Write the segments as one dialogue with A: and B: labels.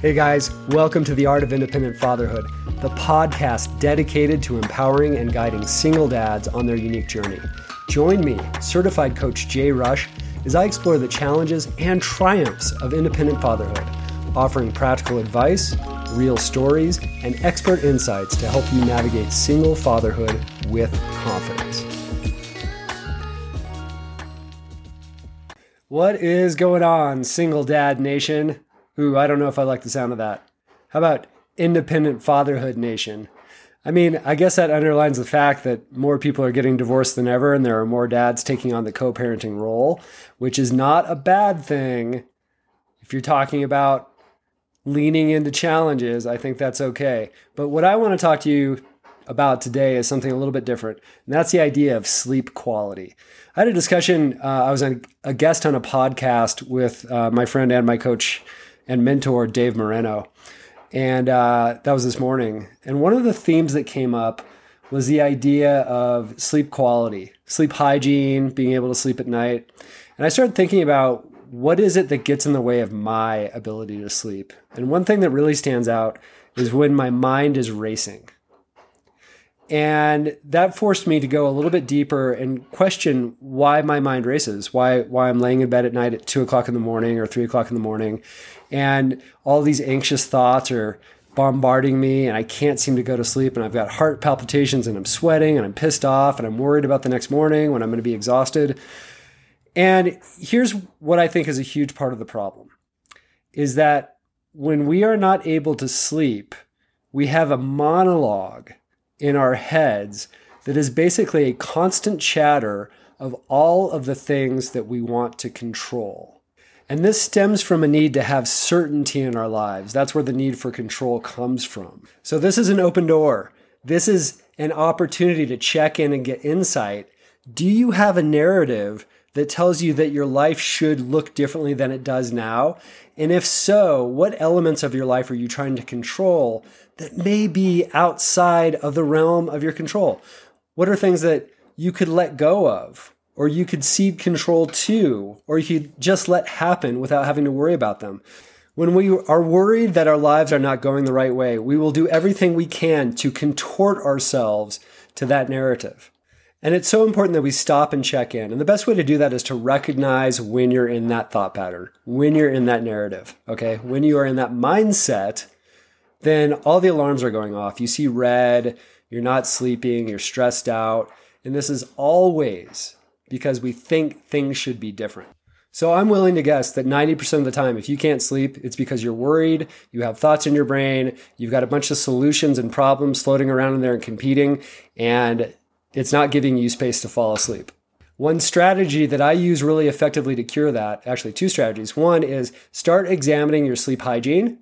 A: Hey guys, welcome to the Art of Independent Fatherhood, the podcast dedicated to empowering and guiding single dads on their unique journey. Join me, certified coach Jay Rush, as I explore the challenges and triumphs of independent fatherhood, offering practical advice, real stories, and expert insights to help you navigate single fatherhood with confidence. What is going on, single dad nation? Ooh, I don't know if I like the sound of that. How about independent fatherhood nation? I mean, I guess that underlines the fact that more people are getting divorced than ever, and there are more dads taking on the co parenting role, which is not a bad thing. If you're talking about leaning into challenges, I think that's okay. But what I want to talk to you about today is something a little bit different, and that's the idea of sleep quality. I had a discussion, uh, I was a guest on a podcast with uh, my friend and my coach and mentor, Dave Moreno. And uh, that was this morning. And one of the themes that came up was the idea of sleep quality, sleep hygiene, being able to sleep at night. And I started thinking about what is it that gets in the way of my ability to sleep? And one thing that really stands out is when my mind is racing. And that forced me to go a little bit deeper and question why my mind races, why why I'm laying in bed at night at two o'clock in the morning or three o'clock in the morning, and all these anxious thoughts are bombarding me and I can't seem to go to sleep and I've got heart palpitations and I'm sweating and I'm pissed off and I'm worried about the next morning when I'm going to be exhausted. And here's what I think is a huge part of the problem is that when we are not able to sleep, we have a monologue in our heads that is basically a constant chatter of all of the things that we want to control. And this stems from a need to have certainty in our lives. That's where the need for control comes from. So, this is an open door. This is an opportunity to check in and get insight. Do you have a narrative that tells you that your life should look differently than it does now? And if so, what elements of your life are you trying to control that may be outside of the realm of your control? What are things that you could let go of, or you could cede control to, or you could just let happen without having to worry about them? When we are worried that our lives are not going the right way, we will do everything we can to contort ourselves to that narrative. And it's so important that we stop and check in. And the best way to do that is to recognize when you're in that thought pattern, when you're in that narrative, okay? When you are in that mindset, then all the alarms are going off. You see red, you're not sleeping, you're stressed out. And this is always because we think things should be different. So I'm willing to guess that 90% of the time, if you can't sleep, it's because you're worried, you have thoughts in your brain, you've got a bunch of solutions and problems floating around in there and competing, and it's not giving you space to fall asleep. One strategy that I use really effectively to cure that, actually, two strategies. One is start examining your sleep hygiene,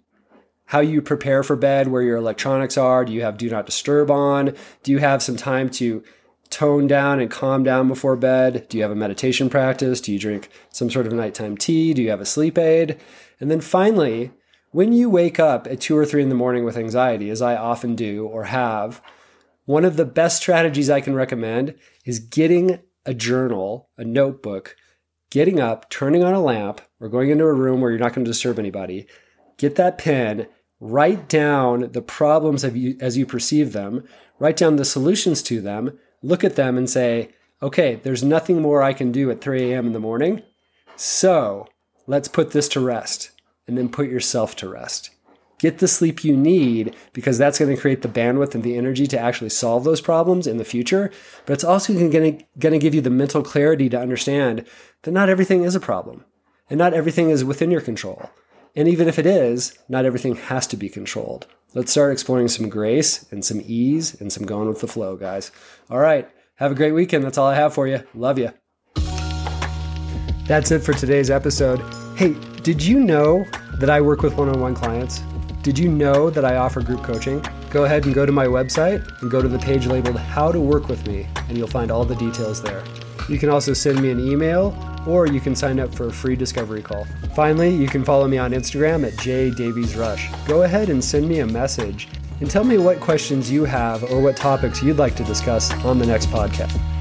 A: how you prepare for bed, where your electronics are. Do you have do not disturb on? Do you have some time to tone down and calm down before bed? Do you have a meditation practice? Do you drink some sort of nighttime tea? Do you have a sleep aid? And then finally, when you wake up at two or three in the morning with anxiety, as I often do or have, one of the best strategies I can recommend is getting a journal, a notebook, getting up, turning on a lamp, or going into a room where you're not going to disturb anybody. Get that pen, write down the problems you, as you perceive them, write down the solutions to them, look at them and say, okay, there's nothing more I can do at 3 a.m. in the morning. So let's put this to rest. And then put yourself to rest. Get the sleep you need because that's going to create the bandwidth and the energy to actually solve those problems in the future. But it's also going to give you the mental clarity to understand that not everything is a problem and not everything is within your control. And even if it is, not everything has to be controlled. Let's start exploring some grace and some ease and some going with the flow, guys. All right. Have a great weekend. That's all I have for you. Love you. That's it for today's episode. Hey, did you know that I work with one on one clients? Did you know that I offer group coaching? Go ahead and go to my website and go to the page labeled How to Work with Me, and you'll find all the details there. You can also send me an email or you can sign up for a free discovery call. Finally, you can follow me on Instagram at jdaviesrush. Go ahead and send me a message and tell me what questions you have or what topics you'd like to discuss on the next podcast.